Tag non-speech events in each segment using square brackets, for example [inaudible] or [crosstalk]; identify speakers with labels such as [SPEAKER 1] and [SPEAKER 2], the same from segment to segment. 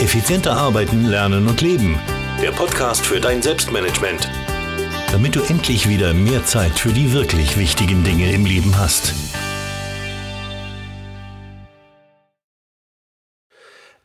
[SPEAKER 1] Effizienter arbeiten, lernen und leben. Der Podcast für dein Selbstmanagement. Damit du endlich wieder mehr Zeit für die wirklich wichtigen Dinge im Leben hast.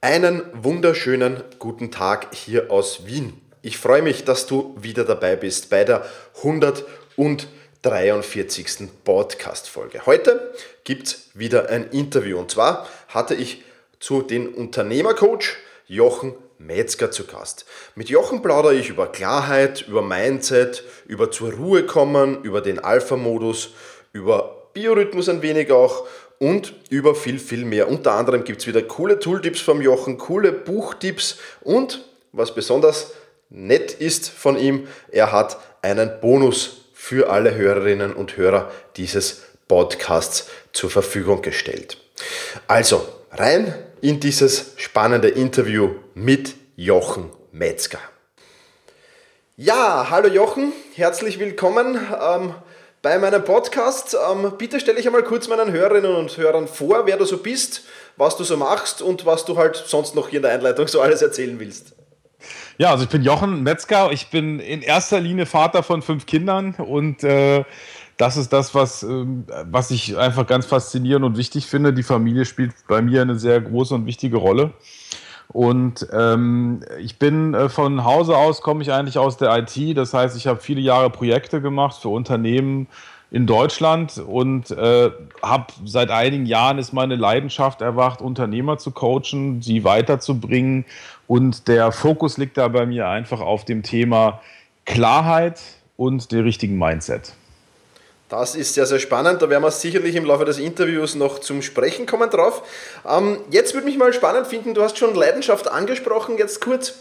[SPEAKER 2] Einen wunderschönen guten Tag hier aus Wien. Ich freue mich, dass du wieder dabei bist bei der 143. Podcast-Folge. Heute gibt es wieder ein Interview und zwar hatte ich zu den Unternehmercoach Jochen Metzger zu Gast. Mit Jochen plaudere ich über Klarheit, über Mindset, über zur Ruhe kommen, über den Alpha-Modus, über Biorhythmus ein wenig auch und über viel, viel mehr. Unter anderem gibt es wieder coole Tooltips vom Jochen, coole Buchtipps und was besonders nett ist von ihm, er hat einen Bonus für alle Hörerinnen und Hörer dieses Podcasts zur Verfügung gestellt. Also rein in dieses spannende Interview mit Jochen Metzger. Ja, hallo Jochen, herzlich willkommen. Ähm, bei meinem Podcast. Ähm, bitte stelle ich einmal kurz meinen Hörerinnen und Hörern vor, wer du so bist, was du so machst und was du halt sonst noch hier in der Einleitung so alles erzählen willst.
[SPEAKER 3] Ja, also ich bin Jochen Metzger. Ich bin in erster Linie Vater von fünf Kindern und äh, das ist das, was, äh, was ich einfach ganz faszinierend und wichtig finde. Die Familie spielt bei mir eine sehr große und wichtige Rolle. Und ähm, ich bin äh, von Hause aus, komme ich eigentlich aus der IT. Das heißt, ich habe viele Jahre Projekte gemacht für Unternehmen in Deutschland und äh, habe seit einigen Jahren ist meine Leidenschaft erwacht, Unternehmer zu coachen, sie weiterzubringen. Und der Fokus liegt da bei mir einfach auf dem Thema Klarheit und der richtigen Mindset.
[SPEAKER 2] Das ist sehr, sehr spannend. Da werden wir sicherlich im Laufe des Interviews noch zum Sprechen kommen drauf. Ähm, jetzt würde mich mal spannend finden, du hast schon Leidenschaft angesprochen, jetzt kurz.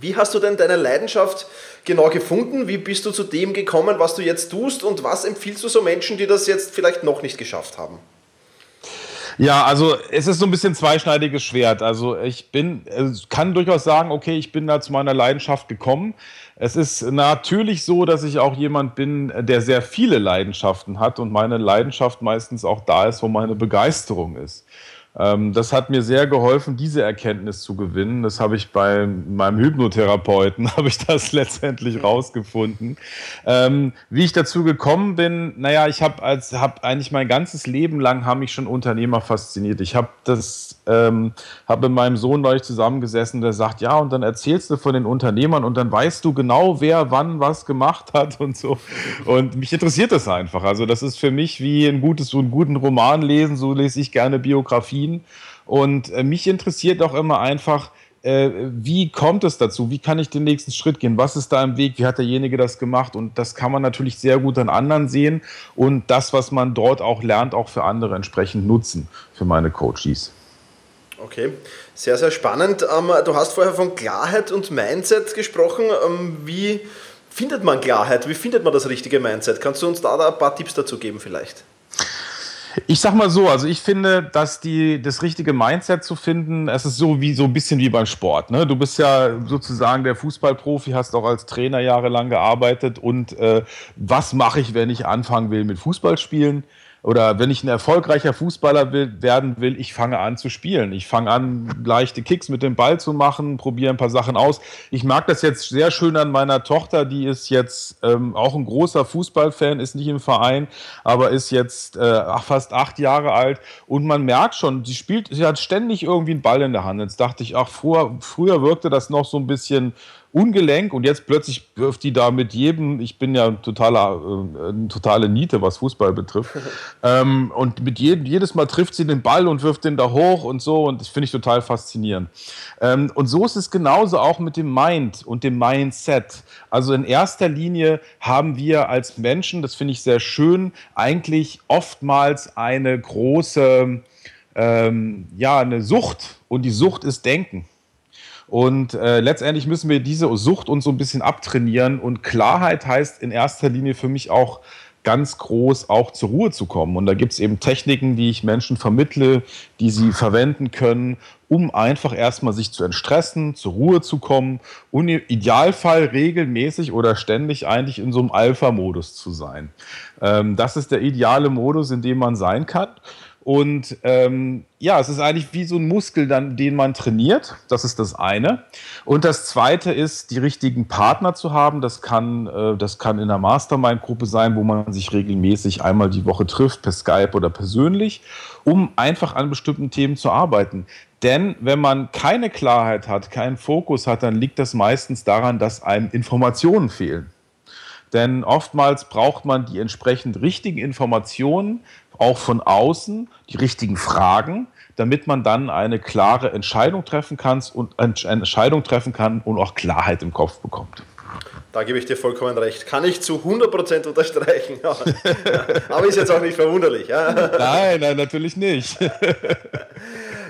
[SPEAKER 2] Wie hast du denn deine Leidenschaft genau gefunden? Wie bist du zu dem gekommen, was du jetzt tust? Und was empfiehlst du so Menschen, die das jetzt vielleicht noch nicht geschafft haben?
[SPEAKER 3] Ja, also es ist so ein bisschen zweischneidiges Schwert. Also ich bin, äh, kann durchaus sagen, okay, ich bin da zu meiner Leidenschaft gekommen. Es ist natürlich so, dass ich auch jemand bin, der sehr viele Leidenschaften hat und meine Leidenschaft meistens auch da ist, wo meine Begeisterung ist. Ähm, das hat mir sehr geholfen, diese Erkenntnis zu gewinnen. Das habe ich bei meinem Hypnotherapeuten, [laughs] habe ich das letztendlich rausgefunden. Ähm, wie ich dazu gekommen bin, naja, ich habe als, habe eigentlich mein ganzes Leben lang haben mich schon Unternehmer fasziniert. Ich habe das, ähm, habe mit meinem Sohn neulich zusammengesessen, der sagt, ja, und dann erzählst du von den Unternehmern und dann weißt du genau, wer wann was gemacht hat und so. Und mich interessiert das einfach. Also das ist für mich wie ein gutes, so einen guten Roman lesen, so lese ich gerne Biografien Berlin. Und äh, mich interessiert auch immer einfach, äh, wie kommt es dazu? Wie kann ich den nächsten Schritt gehen? Was ist da im Weg? Wie hat derjenige das gemacht? Und das kann man natürlich sehr gut an anderen sehen und das, was man dort auch lernt, auch für andere entsprechend nutzen, für meine Coaches.
[SPEAKER 2] Okay, sehr, sehr spannend. Ähm, du hast vorher von Klarheit und Mindset gesprochen. Ähm, wie findet man Klarheit? Wie findet man das richtige Mindset? Kannst du uns da ein paar Tipps dazu geben vielleicht?
[SPEAKER 3] Ich sag mal so, also ich finde, dass die, das richtige Mindset zu finden, es ist so wie so ein bisschen wie beim Sport. Ne? Du bist ja sozusagen der Fußballprofi, hast auch als Trainer jahrelang gearbeitet und äh, was mache ich, wenn ich anfangen will mit Fußballspielen? Oder wenn ich ein erfolgreicher Fußballer will, werden will, ich fange an zu spielen. Ich fange an, leichte Kicks mit dem Ball zu machen, probiere ein paar Sachen aus. Ich mag das jetzt sehr schön an meiner Tochter, die ist jetzt ähm, auch ein großer Fußballfan, ist nicht im Verein, aber ist jetzt äh, fast acht Jahre alt und man merkt schon, sie spielt, sie hat ständig irgendwie einen Ball in der Hand. Jetzt dachte ich, ach, vor, früher wirkte das noch so ein bisschen ungelenk und jetzt plötzlich wirft die da mit jedem, ich bin ja ein totaler, äh, eine totale Niete, was Fußball betrifft, [laughs] ähm, und mit jedem, jedes Mal trifft sie den Ball und wirft den da hoch und so und das finde ich total faszinierend. Ähm, und so ist es genauso auch mit dem Mind und dem Mindset. Also in erster Linie haben wir als Menschen, das finde ich sehr schön, eigentlich oftmals eine große, ähm, ja, eine Sucht und die Sucht ist Denken. Und äh, letztendlich müssen wir diese Sucht uns so ein bisschen abtrainieren. Und Klarheit heißt in erster Linie für mich auch ganz groß auch zur Ruhe zu kommen. Und da gibt es eben Techniken, die ich Menschen vermittle, die sie verwenden können, um einfach erstmal sich zu entstressen, zur Ruhe zu kommen und im Idealfall regelmäßig oder ständig eigentlich in so einem Alpha-Modus zu sein. Ähm, das ist der ideale Modus, in dem man sein kann. Und ähm, ja, es ist eigentlich wie so ein Muskel, dann, den man trainiert. Das ist das eine. Und das zweite ist, die richtigen Partner zu haben. Das kann, äh, das kann in einer Mastermind-Gruppe sein, wo man sich regelmäßig einmal die Woche trifft, per Skype oder persönlich, um einfach an bestimmten Themen zu arbeiten. Denn wenn man keine Klarheit hat, keinen Fokus hat, dann liegt das meistens daran, dass einem Informationen fehlen. Denn oftmals braucht man die entsprechend richtigen Informationen, auch von außen, die richtigen Fragen, damit man dann eine klare Entscheidung treffen kann und Entscheidung treffen kann und auch Klarheit im Kopf bekommt.
[SPEAKER 2] Da gebe ich dir vollkommen recht. Kann ich zu 100% unterstreichen. [laughs] Aber ist jetzt auch nicht verwunderlich.
[SPEAKER 3] Nein, nein, natürlich nicht. [laughs]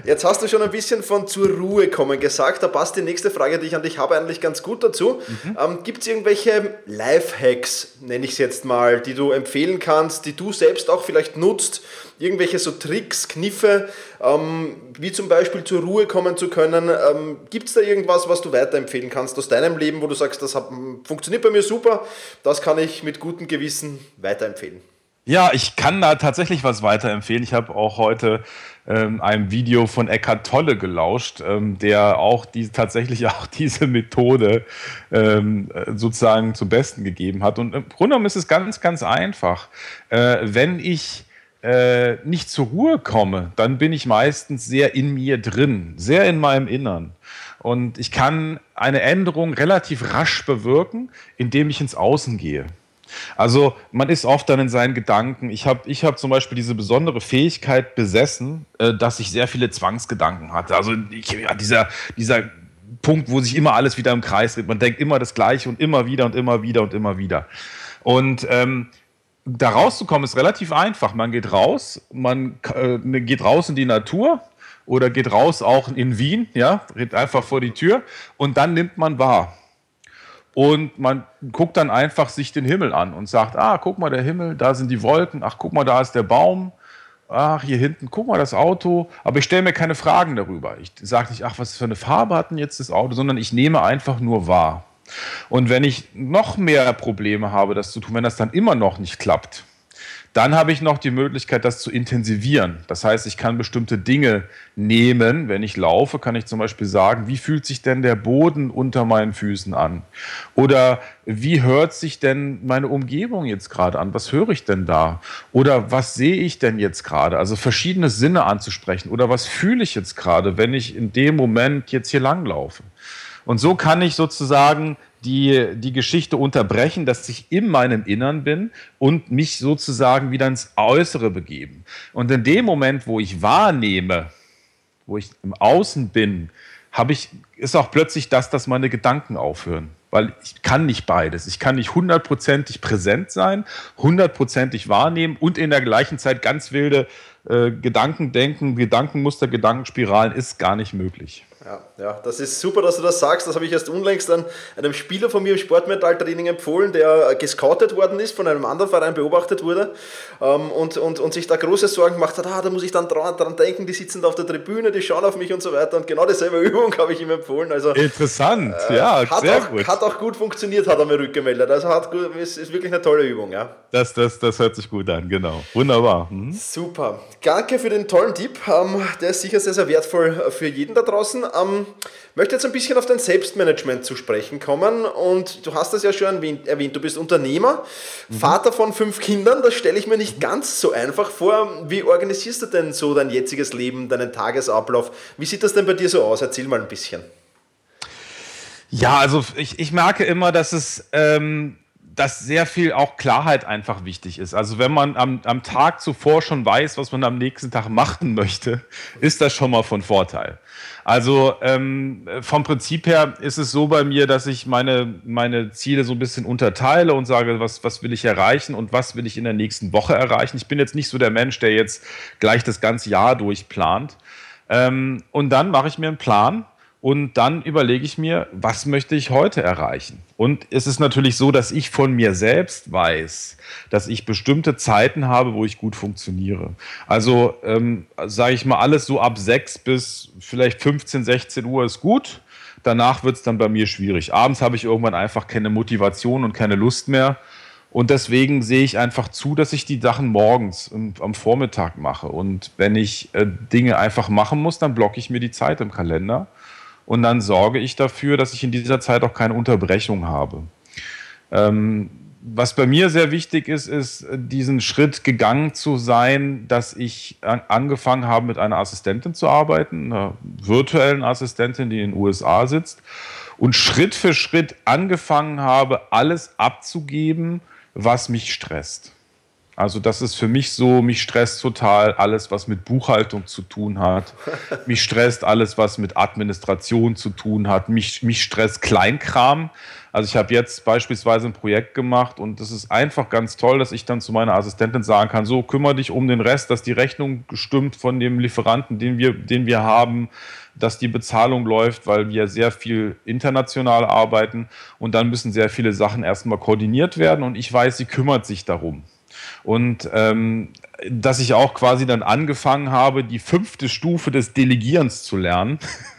[SPEAKER 2] Jetzt hast du schon ein bisschen von zur Ruhe kommen gesagt. Da passt die nächste Frage, die ich an dich habe, eigentlich ganz gut dazu. Mhm. Ähm, Gibt es irgendwelche Lifehacks, nenne ich es jetzt mal, die du empfehlen kannst, die du selbst auch vielleicht nutzt? Irgendwelche so Tricks, Kniffe, ähm, wie zum Beispiel zur Ruhe kommen zu können? Ähm, Gibt es da irgendwas, was du weiterempfehlen kannst aus deinem Leben, wo du sagst, das hat, funktioniert bei mir super, das kann ich mit gutem Gewissen weiterempfehlen?
[SPEAKER 3] Ja, ich kann da tatsächlich was weiterempfehlen. Ich habe auch heute ähm, einem Video von Eckhart Tolle gelauscht, ähm, der auch die, tatsächlich [laughs] auch diese Methode ähm, sozusagen zum Besten gegeben hat. Und im Grunde genommen ist es ganz, ganz einfach. Äh, wenn ich äh, nicht zur Ruhe komme, dann bin ich meistens sehr in mir drin, sehr in meinem Innern. Und ich kann eine Änderung relativ rasch bewirken, indem ich ins Außen gehe. Also man ist oft dann in seinen Gedanken. Ich habe ich hab zum Beispiel diese besondere Fähigkeit besessen, äh, dass ich sehr viele Zwangsgedanken hatte. Also ich, ja, dieser, dieser Punkt, wo sich immer alles wieder im Kreis dreht. Man denkt immer das Gleiche und immer wieder und immer wieder und immer wieder. Und ähm, da rauszukommen ist relativ einfach. Man geht raus, man äh, geht raus in die Natur oder geht raus auch in Wien, ja, geht einfach vor die Tür und dann nimmt man wahr. Und man guckt dann einfach sich den Himmel an und sagt, ah, guck mal, der Himmel, da sind die Wolken, ach, guck mal, da ist der Baum, ach, hier hinten, guck mal, das Auto. Aber ich stelle mir keine Fragen darüber. Ich sage nicht, ach, was für eine Farbe hat denn jetzt das Auto, sondern ich nehme einfach nur wahr. Und wenn ich noch mehr Probleme habe, das zu tun, wenn das dann immer noch nicht klappt, dann habe ich noch die Möglichkeit, das zu intensivieren. Das heißt, ich kann bestimmte Dinge nehmen. Wenn ich laufe, kann ich zum Beispiel sagen, wie fühlt sich denn der Boden unter meinen Füßen an? Oder wie hört sich denn meine Umgebung jetzt gerade an? Was höre ich denn da? Oder was sehe ich denn jetzt gerade? Also verschiedene Sinne anzusprechen. Oder was fühle ich jetzt gerade, wenn ich in dem Moment jetzt hier langlaufe? Und so kann ich sozusagen die, die Geschichte unterbrechen, dass ich in meinem Innern bin und mich sozusagen wieder ins Äußere begeben. Und in dem Moment, wo ich wahrnehme, wo ich im Außen bin, habe ich, ist auch plötzlich das, dass meine Gedanken aufhören. Weil ich kann nicht beides. Ich kann nicht hundertprozentig präsent sein, hundertprozentig wahrnehmen und in der gleichen Zeit ganz wilde äh, Gedanken denken, Gedankenmuster, Gedankenspiralen ist gar nicht möglich.
[SPEAKER 2] Ja, ja, das ist super, dass du das sagst. Das habe ich erst unlängst an einem Spieler von mir im Sportmetalltraining empfohlen, der gescoutet worden ist, von einem anderen Verein beobachtet wurde ähm, und, und, und sich da große Sorgen gemacht hat. Ah, da muss ich dann dran, dran denken, die sitzen da auf der Tribüne, die schauen auf mich und so weiter. Und genau dieselbe [laughs] Übung habe ich ihm empfohlen. Also,
[SPEAKER 3] Interessant, äh, ja,
[SPEAKER 2] hat sehr auch, gut. Hat auch gut funktioniert, hat er mir rückgemeldet. Also hat gut, ist, ist wirklich eine tolle Übung. Ja.
[SPEAKER 3] Das, das, das hört sich gut an, genau. Wunderbar.
[SPEAKER 2] Mhm. Super. Danke für den tollen Tipp. Ähm, der ist sicher sehr, sehr wertvoll für jeden da draußen. Ähm, möchte jetzt ein bisschen auf dein Selbstmanagement zu sprechen kommen und du hast das ja schon erwähnt, du bist Unternehmer, mhm. Vater von fünf Kindern, das stelle ich mir nicht ganz so einfach vor. Wie organisierst du denn so dein jetziges Leben, deinen Tagesablauf? Wie sieht das denn bei dir so aus? Erzähl mal ein bisschen.
[SPEAKER 3] Ja, also ich, ich merke immer, dass es... Ähm dass sehr viel auch Klarheit einfach wichtig ist. Also wenn man am, am Tag zuvor schon weiß, was man am nächsten Tag machen möchte, ist das schon mal von Vorteil. Also ähm, vom Prinzip her ist es so bei mir, dass ich meine, meine Ziele so ein bisschen unterteile und sage, was, was will ich erreichen und was will ich in der nächsten Woche erreichen. Ich bin jetzt nicht so der Mensch, der jetzt gleich das ganze Jahr durchplant. Ähm, und dann mache ich mir einen Plan und dann überlege ich mir, was möchte ich heute erreichen? Und es ist natürlich so, dass ich von mir selbst weiß, dass ich bestimmte Zeiten habe, wo ich gut funktioniere. Also ähm, sage ich mal, alles so ab 6 bis vielleicht 15, 16 Uhr ist gut. Danach wird es dann bei mir schwierig. Abends habe ich irgendwann einfach keine Motivation und keine Lust mehr. Und deswegen sehe ich einfach zu, dass ich die Sachen morgens am Vormittag mache. Und wenn ich äh, Dinge einfach machen muss, dann blocke ich mir die Zeit im Kalender. Und dann sorge ich dafür, dass ich in dieser Zeit auch keine Unterbrechung habe. Ähm, was bei mir sehr wichtig ist, ist diesen Schritt gegangen zu sein, dass ich angefangen habe, mit einer Assistentin zu arbeiten, einer virtuellen Assistentin, die in den USA sitzt, und Schritt für Schritt angefangen habe, alles abzugeben, was mich stresst. Also das ist für mich so, mich stresst total alles, was mit Buchhaltung zu tun hat. [laughs] Mich stresst alles, was mit Administration zu tun hat. Mich, mich stresst Kleinkram. Also ich habe jetzt beispielsweise ein Projekt gemacht und das ist einfach ganz toll, dass ich dann zu meiner Assistentin sagen kann, so kümmere dich um den Rest, dass die Rechnung stimmt von dem Lieferanten, den wir, den wir haben, dass die Bezahlung läuft, weil wir sehr viel international arbeiten und dann müssen sehr viele Sachen erstmal koordiniert werden und ich weiß, sie kümmert sich darum. Und ähm, dass ich auch quasi dann angefangen habe, die fünfte Stufe des Delegierens zu lernen.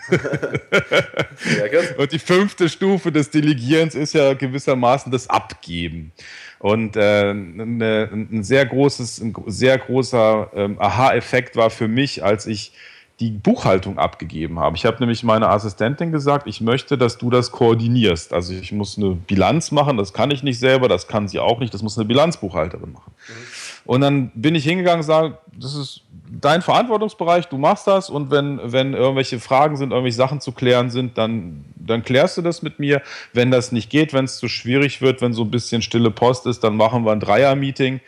[SPEAKER 3] [laughs] und die fünfte Stufe des Delegierens ist ja gewissermaßen das Abgeben. Und äh, eine, ein sehr großes, ein sehr großer ähm, Aha-Effekt war für mich, als ich die Buchhaltung abgegeben habe. Ich habe nämlich meiner Assistentin gesagt, ich möchte, dass du das koordinierst. Also ich muss eine Bilanz machen, das kann ich nicht selber, das kann sie auch nicht, das muss eine Bilanzbuchhalterin machen. Mhm. Und dann bin ich hingegangen und sage, das ist dein Verantwortungsbereich, du machst das und wenn, wenn irgendwelche Fragen sind, irgendwelche Sachen zu klären sind, dann, dann klärst du das mit mir. Wenn das nicht geht, wenn es zu schwierig wird, wenn so ein bisschen stille Post ist, dann machen wir ein Dreier-Meeting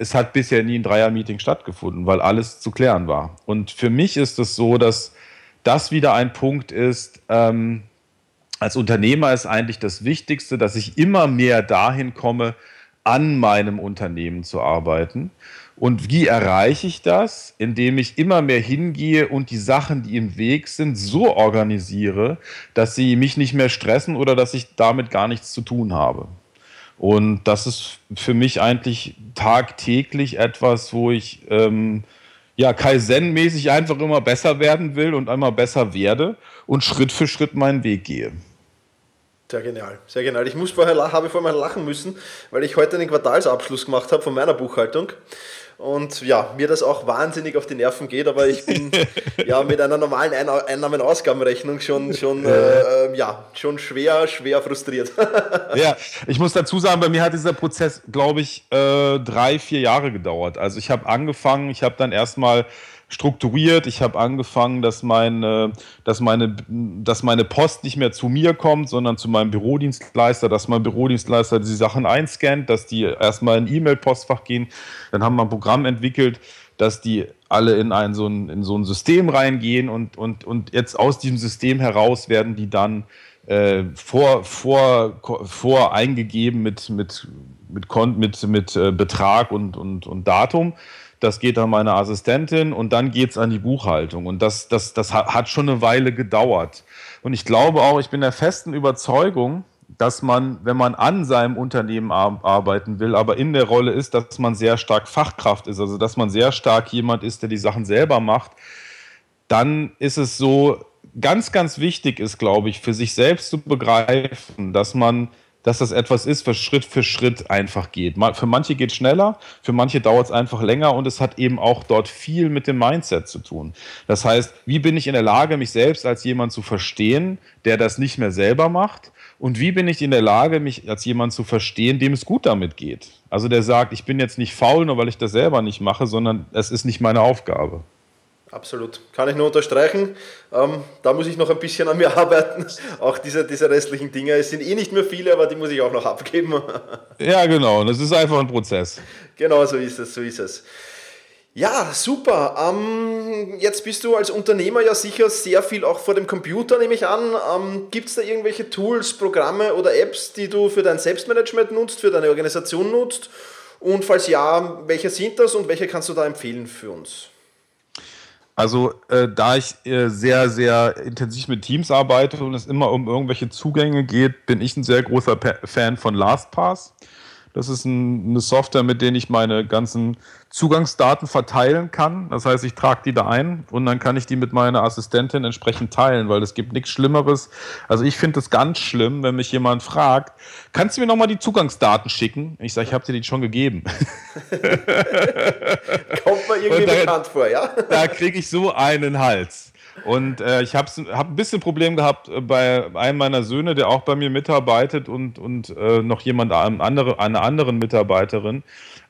[SPEAKER 3] es hat bisher nie ein Dreier-Meeting stattgefunden, weil alles zu klären war. Und für mich ist es so, dass das wieder ein Punkt ist, ähm, als Unternehmer ist eigentlich das Wichtigste, dass ich immer mehr dahin komme, an meinem Unternehmen zu arbeiten. Und wie erreiche ich das? Indem ich immer mehr hingehe und die Sachen, die im Weg sind, so organisiere, dass sie mich nicht mehr stressen oder dass ich damit gar nichts zu tun habe. Und das ist für mich eigentlich tagtäglich etwas, wo ich ähm, ja Kaizen-mäßig einfach immer besser werden will und einmal besser werde und Schritt für Schritt meinen Weg gehe.
[SPEAKER 2] Sehr genial, sehr genial. Ich muss vorher, habe vorher mal lachen müssen, weil ich heute einen Quartalsabschluss gemacht habe von meiner Buchhaltung und ja, mir das auch wahnsinnig auf die Nerven geht, aber ich bin [laughs] ja mit einer normalen Einnahmen-Ausgabenrechnung schon, schon, äh, ähm, ja, schon schwer, schwer frustriert. [laughs]
[SPEAKER 3] ja, ich muss dazu sagen, bei mir hat dieser Prozess, glaube ich, äh, drei, vier Jahre gedauert. Also ich habe angefangen, ich habe dann erstmal strukturiert. Ich habe angefangen, dass meine, dass, meine, dass meine Post nicht mehr zu mir kommt, sondern zu meinem Bürodienstleister, dass mein Bürodienstleister die Sachen einscannt, dass die erstmal in E-Mail-Postfach gehen. Dann haben wir ein Programm entwickelt, dass die alle in ein so ein, in so ein System reingehen und, und, und jetzt aus diesem System heraus werden die dann äh, vor, vor, vor eingegeben mit, mit, mit, mit, mit äh, Betrag und, und, und Datum das geht an meine Assistentin und dann geht es an die Buchhaltung. Und das, das, das hat schon eine Weile gedauert. Und ich glaube auch, ich bin der festen Überzeugung, dass man, wenn man an seinem Unternehmen arbeiten will, aber in der Rolle ist, dass man sehr stark Fachkraft ist, also dass man sehr stark jemand ist, der die Sachen selber macht, dann ist es so, ganz, ganz wichtig ist, glaube ich, für sich selbst zu begreifen, dass man dass das etwas ist, was Schritt für Schritt einfach geht. Für manche geht es schneller, für manche dauert es einfach länger und es hat eben auch dort viel mit dem Mindset zu tun. Das heißt, wie bin ich in der Lage, mich selbst als jemand zu verstehen, der das nicht mehr selber macht? Und wie bin ich in der Lage, mich als jemand zu verstehen, dem es gut damit geht? Also der sagt, ich bin jetzt nicht faul, nur weil ich das selber nicht mache, sondern es ist nicht meine Aufgabe.
[SPEAKER 2] Absolut. Kann ich nur unterstreichen. Ähm, da muss ich noch ein bisschen an mir [laughs] arbeiten. Auch diese, diese restlichen Dinge. Es sind eh nicht mehr viele, aber die muss ich auch noch abgeben. [laughs]
[SPEAKER 3] ja, genau. Das ist einfach ein Prozess.
[SPEAKER 2] Genau, so ist es. So ist es. Ja, super. Ähm, jetzt bist du als Unternehmer ja sicher sehr viel auch vor dem Computer, nehme ich an. Ähm, Gibt es da irgendwelche Tools, Programme oder Apps, die du für dein Selbstmanagement nutzt, für deine Organisation nutzt? Und falls ja, welche sind das und welche kannst du da empfehlen für uns?
[SPEAKER 3] Also äh, da ich äh, sehr, sehr intensiv mit Teams arbeite und es immer um irgendwelche Zugänge geht, bin ich ein sehr großer Fan von LastPass. Das ist ein, eine Software, mit der ich meine ganzen Zugangsdaten verteilen kann. Das heißt, ich trage die da ein und dann kann ich die mit meiner Assistentin entsprechend teilen, weil es gibt nichts Schlimmeres. Also ich finde es ganz schlimm, wenn mich jemand fragt, kannst du mir nochmal die Zugangsdaten schicken? Ich sage, ich habe dir die schon gegeben. [laughs]
[SPEAKER 2] Kommt mir irgendwie da, bekannt vor, ja?
[SPEAKER 3] Da kriege ich so einen Hals. Und äh, ich habe hab ein bisschen Problem gehabt äh, bei einem meiner Söhne, der auch bei mir mitarbeitet und, und äh, noch jemand, andere, eine anderen Mitarbeiterin,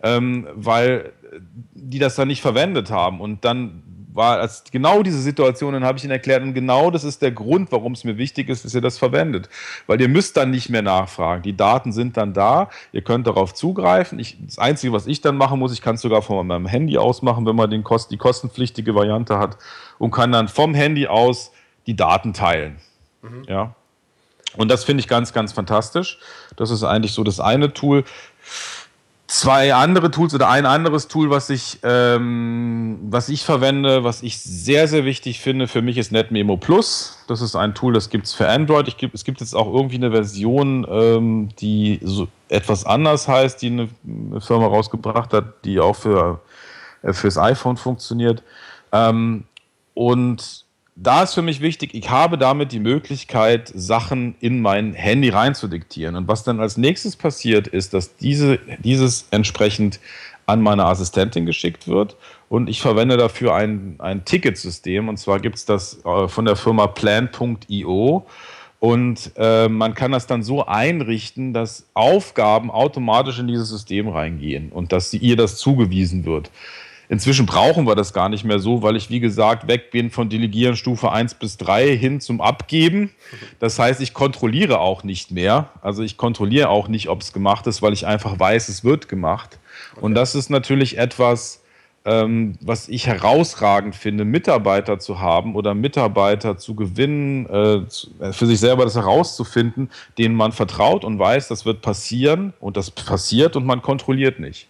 [SPEAKER 3] ähm, weil die das dann nicht verwendet haben. Und dann war als genau diese Situation, dann habe ich ihnen erklärt, und genau das ist der Grund, warum es mir wichtig ist, dass ihr das verwendet. Weil ihr müsst dann nicht mehr nachfragen. Die Daten sind dann da, ihr könnt darauf zugreifen. Ich, das Einzige, was ich dann machen muss, ich kann es sogar von meinem Handy aus machen, wenn man den Kost, die kostenpflichtige Variante hat und kann dann vom Handy aus die Daten teilen. Mhm. Ja. Und das finde ich ganz, ganz fantastisch. Das ist eigentlich so das eine Tool zwei andere Tools oder ein anderes Tool, was ich, ähm, was ich verwende, was ich sehr, sehr wichtig finde, für mich ist NetMemo Plus. Das ist ein Tool, das gibt es für Android. Gibt, es gibt jetzt auch irgendwie eine Version, ähm, die so etwas anders heißt, die eine, eine, Firma rausgebracht hat, die auch für, äh, fürs iPhone funktioniert. Ähm, und da ist für mich wichtig, ich habe damit die Möglichkeit, Sachen in mein Handy reinzudiktieren. Und was dann als nächstes passiert, ist, dass diese, dieses entsprechend an meine Assistentin geschickt wird. Und ich verwende dafür ein, ein Ticketsystem. Und zwar gibt es das äh, von der Firma plan.io. Und äh, man kann das dann so einrichten, dass Aufgaben automatisch in dieses System reingehen und dass ihr das zugewiesen wird. Inzwischen brauchen wir das gar nicht mehr so, weil ich, wie gesagt, weg bin von Delegieren Stufe 1 bis 3 hin zum Abgeben. Das heißt, ich kontrolliere auch nicht mehr. Also ich kontrolliere auch nicht, ob es gemacht ist, weil ich einfach weiß, es wird gemacht. Okay. Und das ist natürlich etwas, ähm, was ich herausragend finde, Mitarbeiter zu haben oder Mitarbeiter zu gewinnen, äh, für sich selber das herauszufinden, denen man vertraut und weiß, das wird passieren und das passiert und man kontrolliert nicht.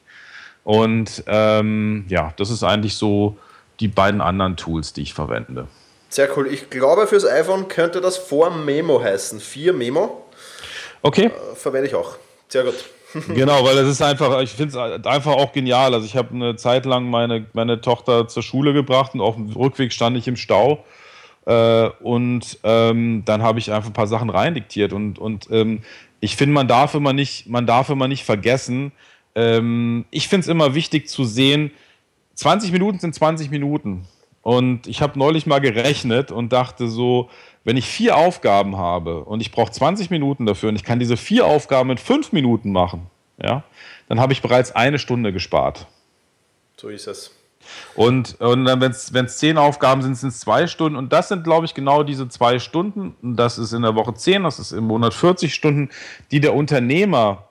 [SPEAKER 3] Und ähm, ja, das ist eigentlich so die beiden anderen Tools, die ich verwende.
[SPEAKER 2] Sehr cool. Ich glaube, fürs iPhone könnte das vor Memo heißen. 4 Memo.
[SPEAKER 3] Okay.
[SPEAKER 2] Äh, verwende ich auch. Sehr gut. [laughs]
[SPEAKER 3] genau, weil es ist einfach, ich finde es einfach auch genial. Also ich habe eine Zeit lang meine, meine Tochter zur Schule gebracht und auf dem Rückweg stand ich im Stau. Äh, und ähm, dann habe ich einfach ein paar Sachen reindiktiert. Und, und ähm, ich finde, man darf immer nicht, man darf immer nicht vergessen, ähm, ich finde es immer wichtig zu sehen, 20 Minuten sind 20 Minuten. Und ich habe neulich mal gerechnet und dachte so, wenn ich vier Aufgaben habe und ich brauche 20 Minuten dafür und ich kann diese vier Aufgaben in fünf Minuten machen, ja, dann habe ich bereits eine Stunde gespart.
[SPEAKER 2] So ist es.
[SPEAKER 3] Und, und dann, wenn es zehn Aufgaben sind, sind es zwei Stunden. Und das sind, glaube ich, genau diese zwei Stunden. Das ist in der Woche zehn, das ist im Monat 40 Stunden, die der Unternehmer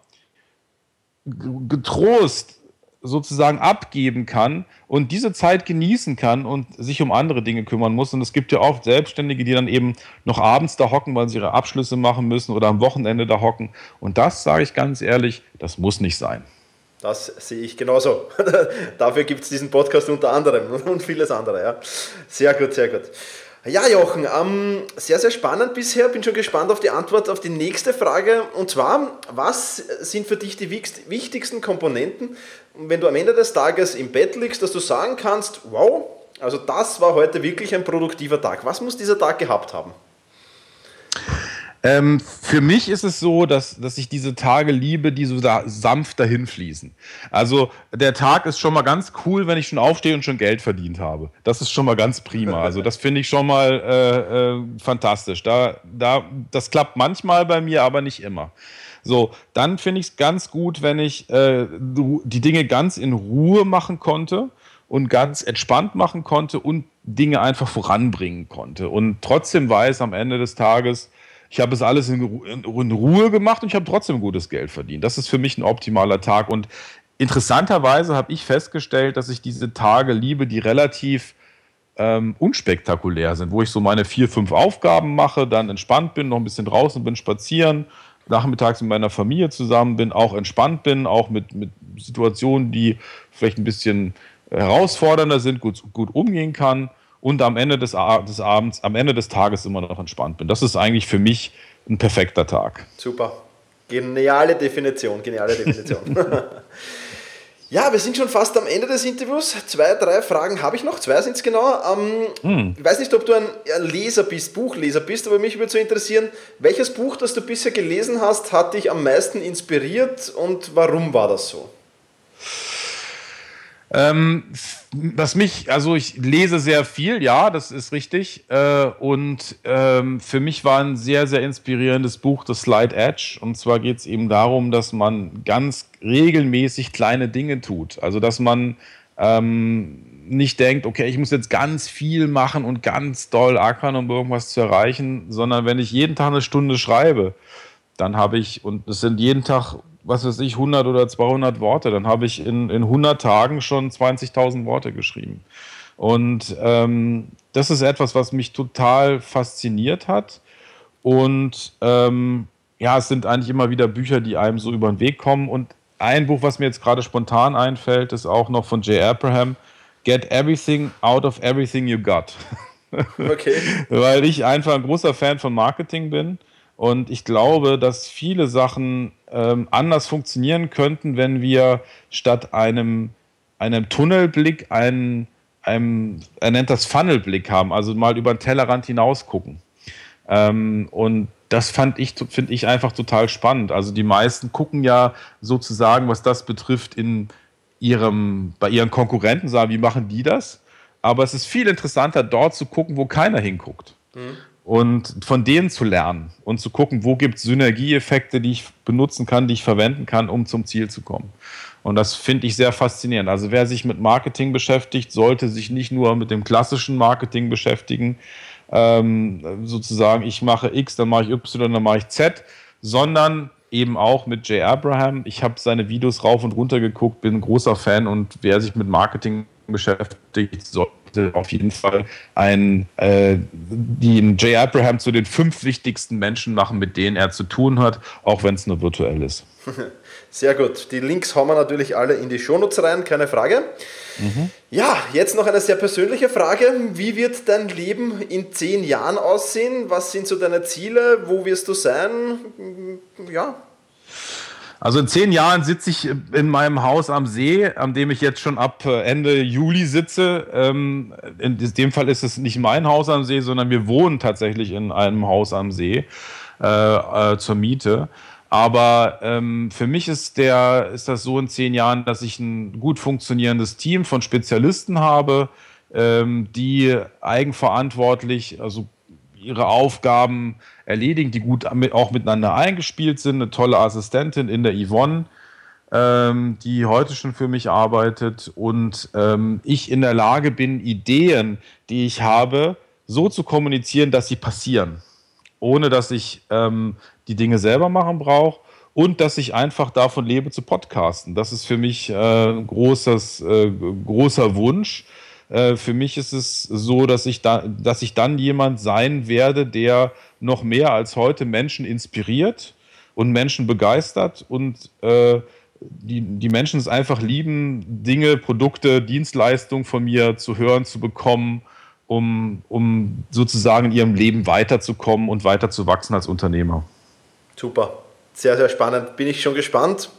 [SPEAKER 3] getrost sozusagen abgeben kann und diese Zeit genießen kann und sich um andere Dinge kümmern muss. Und es gibt ja auch Selbstständige, die dann eben noch abends da hocken, weil sie ihre Abschlüsse machen müssen oder am Wochenende da hocken. Und das sage ich ganz ehrlich, das muss nicht sein.
[SPEAKER 2] Das sehe ich genauso. [laughs] Dafür gibt es diesen Podcast unter anderem [laughs] und vieles andere. Ja. Sehr gut, sehr gut. Ja, Jochen, ähm, sehr, sehr spannend bisher. Bin schon gespannt auf die Antwort auf die nächste Frage. Und zwar, was sind für dich die wichtigsten Komponenten, wenn du am Ende des Tages im Bett liegst, dass du sagen kannst, wow, also das war heute wirklich ein produktiver Tag. Was muss dieser Tag gehabt haben?
[SPEAKER 3] Ähm, für mich ist es so, dass, dass ich diese Tage liebe, die so da sanft dahin fließen. Also der Tag ist schon mal ganz cool, wenn ich schon aufstehe und schon Geld verdient habe. Das ist schon mal ganz prima. [laughs] Also das finde ich schon mal äh, äh, fantastisch. Da, da, das klappt manchmal bei mir, aber nicht immer. So, dann finde ich es ganz gut, wenn ich äh, die Dinge ganz in Ruhe machen konnte und ganz entspannt machen konnte und Dinge einfach voranbringen konnte. Und trotzdem weiß am Ende des Tages, ich habe es alles in, in, Ruhe gemacht und ich habe trotzdem gutes Geld verdient. Das ist für mich ein optimaler Tag. Und interessanterweise habe ich festgestellt, dass ich diese Tage liebe, die relativ ähm, unspektakulär sind, wo ich so meine vier, fünf Aufgaben mache, dann entspannt bin, noch ein bisschen draußen bin, spazieren, nachmittags mit meiner Familie zusammen bin, auch entspannt bin, auch mit, mit Situationen, die vielleicht ein bisschen herausfordernder sind, gut, gut umgehen kann und am Ende des, des Abends, am Ende des Tages immer noch entspannt bin. Das ist eigentlich für mich ein perfekter Tag.
[SPEAKER 2] Super. Geniale Definition, geniale Definition. [laughs] [laughs] Ja, wir sind schon fast am Ende des Interviews. Zwei, drei Fragen habe ich noch. Zwei sind es genau. Ähm, hm. Ich weiß nicht, ob du ein Leser bist, Buchleser bist, aber mich würde so interessieren, welches Buch, das du bisher gelesen hast, hat dich am meisten inspiriert und warum war das so?
[SPEAKER 3] Ähm, was mich, also ich lese sehr viel, ja, das ist richtig. Äh, und ähm, für mich war ein sehr, sehr inspirierendes Buch The Slide Edge. Und zwar geht es eben darum, dass man ganz regelmäßig kleine Dinge tut. Also dass man ähm, nicht denkt, okay, ich muss jetzt ganz viel machen und ganz doll ackern, um irgendwas zu erreichen, sondern wenn ich jeden Tag eine Stunde schreibe, dann habe ich, und es sind jeden Tag was weiß ich, 100 oder 200 Worte. Dann habe ich in, in 100 Tagen schon 20.000 Worte geschrieben. Und ähm, das ist etwas, was mich total fasziniert hat. Und ähm, ja, es sind eigentlich immer wieder Bücher, die einem so über den Weg kommen. Und ein Buch, was mir jetzt gerade spontan einfällt, ist auch noch von Jay Abraham. Get everything out of everything you got. [laughs] Okay. Weil ich einfach ein großer Fan von Marketing bin und ich glaube, dass viele Sachen ähm, anders funktionieren könnten, wenn wir statt einem, einem Tunnelblick einen, einem, er nennt das Funnelblick haben, also mal über den Tellerrand hinaus gucken. Ähm, und das ich, finde ich einfach total spannend. Also die meisten gucken ja sozusagen, was das betrifft, in ihrem, bei ihren Konkurrenten, sagen, wie machen die das? Aber es ist viel interessanter, dort zu gucken, wo keiner hinguckt. Mhm und von denen zu lernen und zu gucken, wo gibt es Synergieeffekte, die ich benutzen kann, die ich verwenden kann, um zum Ziel zu kommen. Und das finde ich sehr faszinierend. Also wer sich mit Marketing beschäftigt, sollte sich nicht nur mit dem klassischen Marketing beschäftigen, ähm, sozusagen, ich mache X, dann mache ich Y, dann mache ich Z, sondern eben auch mit Jay Abraham. Ich habe seine Videos rauf und runter geguckt, bin ein großer Fan und wer sich mit Marketing beschäftigt, sollte auf jeden Fall ein, äh, den Jay Abraham zu den fünf wichtigsten Menschen machen, mit denen er zu tun hat, auch wenn es nur virtuell ist. [laughs]
[SPEAKER 2] Sehr gut. Die Links hauen wir natürlich alle in die Shownotes rein, keine Frage. Mhm. Ja, jetzt noch eine sehr persönliche Frage. Wie wird dein Leben in zehn Jahren aussehen? Was sind so deine Ziele? Wo wirst du sein? Ja,
[SPEAKER 3] also in zehn Jahren sitze ich in meinem Haus am See, an dem ich jetzt schon ab äh, Ende Juli sitze. Ähm, in dem Fall ist es nicht mein Haus am See, sondern wir wohnen tatsächlich in einem Haus am See äh, äh, zur Miete. Aber ähm, für mich ist, der, ist das so in zehn Jahren, dass ich ein gut funktionierendes Team von Spezialisten habe, ähm, die eigenverantwortlich, also ihre Aufgaben erledigen, die gut auch miteinander eingespielt sind. Eine tolle Assistentin in der Yvonne, ähm, die heute schon für mich arbeitet und ähm, ich in der Lage bin, Ideen, die ich habe, so zu kommunizieren, dass sie passieren, ohne dass ich ähm, die Dinge selber machen brauche und dass ich einfach davon lebe zu podcasten. Das ist für mich äh, ein großes, äh, großer Wunsch äh, für mich ist es so, dass ich, da, dass ich dann jemand sein werde, der noch mehr als heute Menschen inspiriert und Menschen begeistert und äh, die, die Menschen es einfach lieben, Dinge, Produkte, Dienstleistungen von mir zu hören, zu bekommen, um, um sozusagen in ihrem Leben weiterzukommen und weiter zu wachsen als Unternehmer.
[SPEAKER 2] Super, sehr, sehr spannend. Bin ich schon gespannt,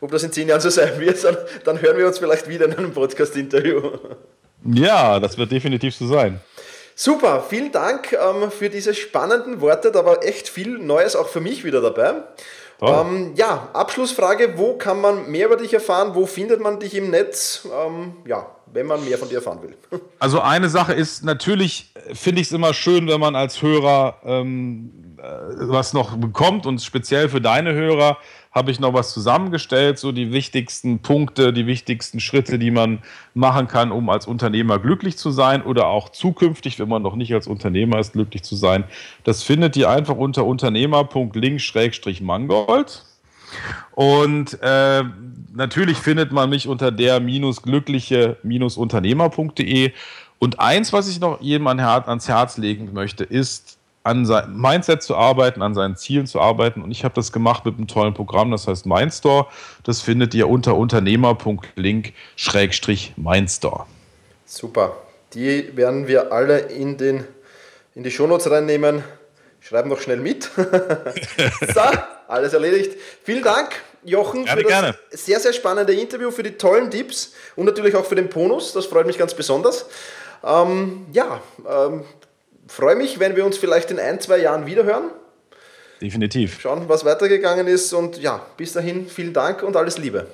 [SPEAKER 2] ob das in zehn Jahren so sein wird. Dann hören wir uns vielleicht wieder in einem Podcast-Interview.
[SPEAKER 3] Ja, das wird definitiv so sein.
[SPEAKER 2] Super, vielen Dank ähm, für diese spannenden Worte. Da war echt viel Neues auch für mich wieder dabei. Ähm, ja, Abschlussfrage: Wo kann man mehr über dich erfahren? Wo findet man dich im Netz? Ähm, ja, wenn man mehr von dir erfahren will. [laughs]
[SPEAKER 3] Also, eine Sache ist natürlich, finde ich es immer schön, wenn man als Hörer ähm, äh, was noch bekommt und speziell für deine Hörer habe ich noch was zusammengestellt, so die wichtigsten Punkte, die wichtigsten Schritte, die man machen kann, um als Unternehmer glücklich zu sein oder auch zukünftig, wenn man noch nicht als Unternehmer ist, glücklich zu sein. Das findet ihr einfach unter unternehmer.link-mangold. Und äh, natürlich findet man mich unter der minus glückliche Unternehmer.de. Und eins, was ich noch jedem ans Herz legen möchte, ist, an seinem Mindset zu arbeiten, an seinen Zielen zu arbeiten. Und ich habe das gemacht mit einem tollen Programm, das heißt Mindstore. Das findet ihr unter unternehmer.link-mindstore.
[SPEAKER 2] Super. Die werden wir alle in, den, in die Shownotes reinnehmen. schreiben noch schnell mit. [laughs] so, alles erledigt. Vielen Dank, Jochen,
[SPEAKER 3] gerne,
[SPEAKER 2] für das
[SPEAKER 3] gerne.
[SPEAKER 2] sehr, sehr spannende Interview, für die tollen Tipps und natürlich auch für den Bonus. Das freut mich ganz besonders. Ähm, ja, ähm, freue mich, wenn wir uns vielleicht in ein, zwei Jahren wiederhören.
[SPEAKER 3] Definitiv.
[SPEAKER 2] Schauen, was weitergegangen ist und ja, bis dahin vielen Dank und alles Liebe.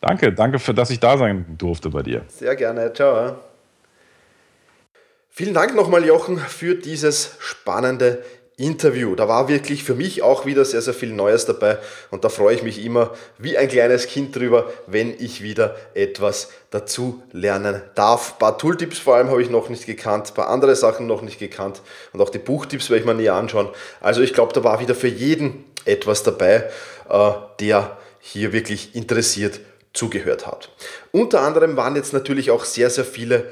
[SPEAKER 3] Danke, danke für, dass ich da sein durfte bei dir.
[SPEAKER 2] Sehr gerne, ciao. Vielen Dank nochmal, Jochen, für dieses spannende Interview. Da war wirklich für mich auch wieder sehr, sehr viel Neues dabei und da freue ich mich immer wie ein kleines Kind drüber, wenn ich wieder etwas dazu lernen darf. Ein paar Tooltips vor allem habe ich noch nicht gekannt, ein paar andere Sachen noch nicht gekannt und auch die Buchtipps werde ich mir näher anschauen. Also ich glaube, da war wieder für jeden etwas dabei, äh, der hier wirklich interessiert zugehört hat. Unter anderem waren jetzt natürlich auch sehr, sehr viele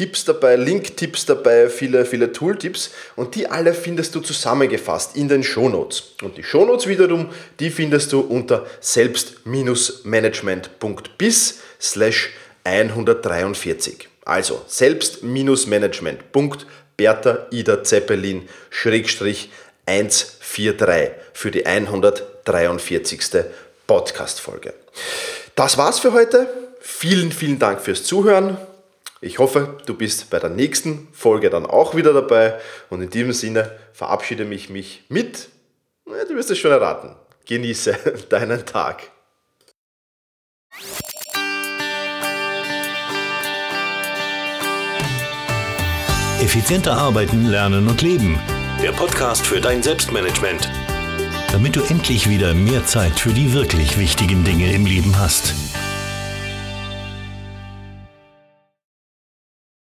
[SPEAKER 2] Tipps dabei, Link-Tipps dabei, viele, viele Tool-Tipps und die alle findest du zusammengefasst in den Shownotes. Und die Shownotes wiederum, die findest du unter selbst-management.bis slash 143. Also selbst-management.bertha Ida Zeppelin Schrägstrich 143 für die 143. Podcast-Folge. Das war's für heute. Vielen, vielen Dank fürs Zuhören. Ich hoffe, du bist bei der nächsten Folge dann auch wieder dabei und in diesem Sinne verabschiede ich mich mit, du wirst es schon erraten, genieße [laughs] deinen Tag.
[SPEAKER 1] Effizienter arbeiten, lernen und leben. Der Podcast für dein Selbstmanagement. Damit du endlich wieder mehr Zeit für die wirklich wichtigen Dinge im Leben hast.